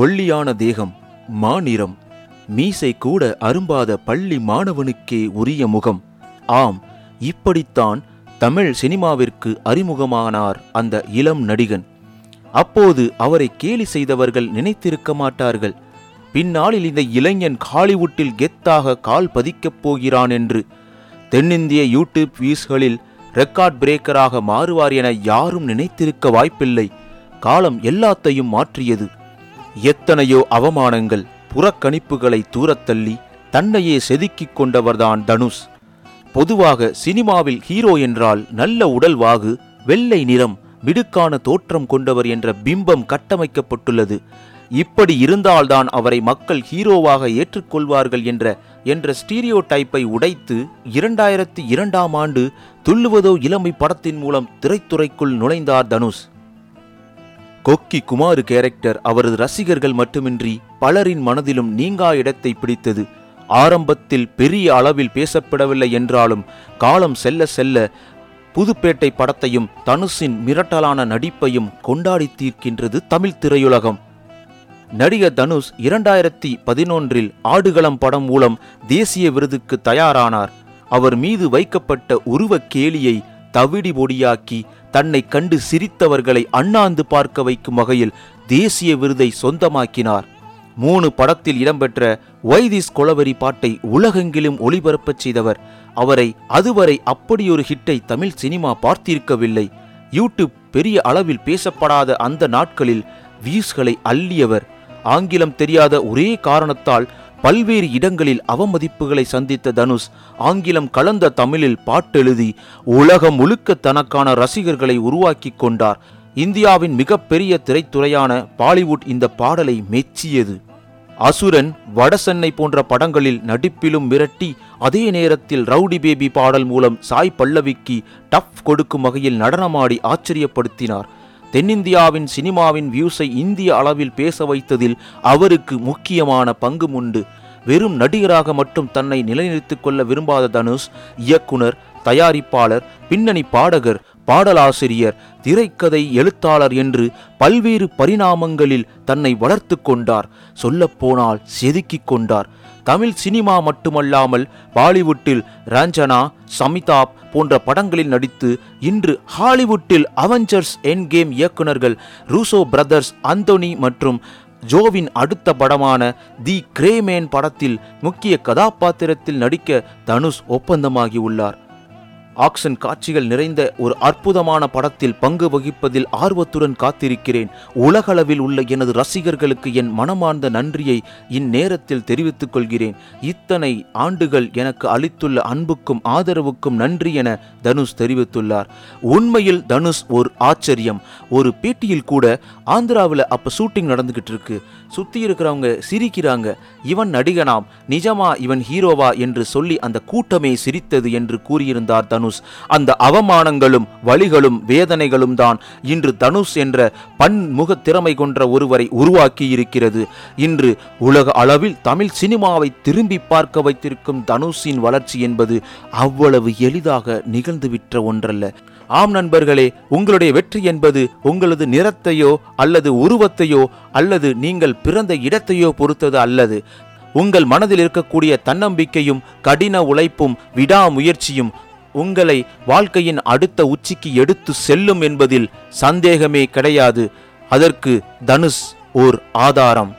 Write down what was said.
ஒல்லியான தேகம் மாநிறம் மீசை கூட அரும்பாத பள்ளி மாணவனுக்கே உரிய முகம். ஆம் இப்படித்தான் தமிழ் சினிமாவிற்கு அறிமுகமானார் அந்த இளம் நடிகன். அப்போது அவரை கேலி செய்தவர்கள் நினைத்திருக்க மாட்டார்கள். பின்னாளில் இந்த இளைஞன் ஹாலிவுட்டில் கெத்தாக கால் பதிக்கப் போகிறான் என்று தென்னிந்திய யூடியூப் வியூஸ்களில் ரெக்கார்ட் பிரேக்கராக மாறுவார் என யாரும் நினைத்திருக்க வாய்ப்பில்லை. காலம் எல்லாத்தையும் மாற்றியது. எத்தனையோ அவமானங்கள் புறக்கணிப்புகளை தூரத்தள்ளி தன்னையே செதுக்கிக் கொண்டவர்தான் தனுஷ். பொதுவாக சினிமாவில் ஹீரோ என்றால் நல்ல உடல்வாகு வெள்ளை நிறம் மிடுக்கான தோற்றம் கொண்டவர் என்ற பிம்பம் கட்டமைக்கப்பட்டுள்ளது. இப்படி இருந்தால்தான் அவரை மக்கள் ஹீரோவாக ஏற்றுக்கொள்வார்கள் என்ற என்ற ஸ்டீரியோ டைப்பை உடைத்து இரண்டாயிரத்தி இரண்டாம் ஆண்டு துள்ளுவதோ இளமை படத்தின் மூலம் திரைத்துறைக்குள் நுழைந்தார் தனுஷ். கொக்கி குமாரு கேரக்டர் அவரது ரசிகர்கள் மட்டுமின்றி பலரின் மனதிலும் நீங்கா இடத்தை பிடித்தது. ஆரம்பத்தில் பெரிய அளவில் பேசப்படவில்லை என்றாலும் காலம் செல்ல செல்ல புதுப்பேட்டை படத்தையும் தனுஷின் மிரட்டலான நடிப்பையும் கொண்டாடி தீர்க்கின்றது தமிழ் திரையுலகம். நடிகர் தனுஷ் இரண்டாயிரத்தி பதினொன்றில் ஆடுகளம் படம் மூலம் தேசிய விருதுக்கு தயாரானார். அவர் மீது வைக்கப்பட்ட உருவக் கேலியை தவிடி பொடியாக்கி தன்னை கண்டு சிரித்தவர்களை அண்ணாந்து பார்க்க வைக்கும் வகையில் தேசிய விருதை சொந்தமாக்கினார். மூணு படத்தில் இடம்பெற்ற வைதிஸ் கொலவரி பாட்டை உலகெங்கிலும் ஒளிபரப்பச் செய்தவர். அவரை அதுவரை அப்படியொரு ஹிட்டை தமிழ் சினிமா பார்த்திருக்கவில்லை. யூடியூப் பெரிய அளவில் பேசப்படாத அந்த நாட்களில் வியூஸ்களை அள்ளியவர். ஆங்கிலம் தெரியாத ஒரே காரணத்தால் பல்வேறு இடங்களில் அவமதிப்புகளை சந்தித்த தனுஷ் ஆங்கிலம் கலந்த தமிழில் பாட்டெழுதி உலகம் முழுக்க தனக்கான ரசிகர்களை உருவாக்கி கொண்டார். இந்தியாவின் மிகப்பெரிய திரைத்துறையான பாலிவுட் இந்த பாடலை மெச்சியது. அசுரன் வடசென்னை போன்ற படங்களில் நடிப்பிலும் மிரட்டி அதே நேரத்தில் ரவுடி பேபி பாடல் மூலம் சாய் பல்லவிக்கு டஃப் கொடுக்கும் வகையில் நடனமாடி ஆச்சரியப்படுத்தினார். தென்னிந்தியாவின் சினிமாவின் வியூஸை இந்திய அளவில் பேச வைத்ததில் அவருக்கு முக்கியமான பங்கும் உண்டு. வெறும் நடிகராக மட்டும் தன்னை நிலைநிறுத்திக் கொள்ள விரும்பாத தனுஷ் இயக்குனர் தயாரிப்பாளர் பின்னணி பாடகர் பாடலாசிரியர் திரைக்கதை எழுத்தாளர் என்று பல்வேறு பரிணாமங்களில் தன்னை வளர்த்து கொண்டார். சொல்லப்போனால் செதுக்கிக் கொண்டார். தமிழ் சினிமா மட்டுமல்லாமல் பாலிவுட்டில் ரஞ்சனா சமிதாப் போன்ற படங்களில் நடித்து இன்று ஹாலிவுட்டில் அவெஞ்சர்ஸ் என் கேம் இயக்குனர்கள் ரூசோ பிரதர்ஸ் அந்தோனி மற்றும் ஜோவின் அடுத்த படமான தி கிரேமேன் படத்தில் முக்கிய கதாபாத்திரத்தில் நடிக்க தனுஷ் ஒப்பந்தமாகி உள்ளார். ஆக்ஷன் காட்சிகள் நிறைந்த ஒரு அற்புதமான படத்தில் பங்கு வகிப்பதில் ஆர்வத்துடன் காத்திருக்கிறேன். உலகளவில் உள்ள எனது ரசிகர்களுக்கு என் மனமார்ந்த நன்றியை இந்நேரத்தில் தெரிவித்துக் கொள்கிறேன். இத்தனை ஆண்டுகள் எனக்கு அளித்துள்ள அன்புக்கும் ஆதரவுக்கும் நன்றி என தனுஷ் தெரிவித்துள்ளார். உண்மையில் தனுஷ் ஒரு ஆச்சரியம். ஒரு பேட்டியில் கூட ஆந்திராவில் அப்ப ஷூட்டிங் நடந்துகிட்டு இருக்கு. சுத்தி இருக்கிறவங்க சிரிக்கிறாங்க. இவன் நடிகனாம். நிஜமா இவன் ஹீரோவா என்று சொல்லி அந்த கூட்டமே சிரித்தது என்று கூறியிருந்தார் தனுஷ். தனுஷ் அந்த அவமானங்களும் வழிகளும் வேதனைகளும் தான் இன்று தனுஷ் என்ற பன்முக திறமை கொன்ற ஒருவரை உருவாக்கி இருக்கிறது இன்று உலக அளவில் தமிழ் சினிமாவை திரும்பி பார்க்க வைத்திருக்கும் தனுஷின் வளர்ச்சி என்பது அவ்வளவு எளிதாக நிகழ்ந்துவிட்ட ஒன்றல்ல. ஆம் நண்பர்களே உங்களுடைய வெற்றி என்பது உங்களது நிறத்தையோ அல்லது உருவத்தையோ அல்லது நீங்கள் பிறந்த இடத்தையோ பொறுத்தது அல்லது. உங்கள் மனதில் இருக்கக்கூடிய தன்னம்பிக்கையும் கடின உழைப்பும் விடாமுயற்சியும் உங்களை வாழ்க்கையின் அடுத்த உச்சிக்கு எடுத்து செல்லும் என்பதில் சந்தேகமே கிடையாது. அதற்கு தனுஷ் ஓர் ஆதாரம்.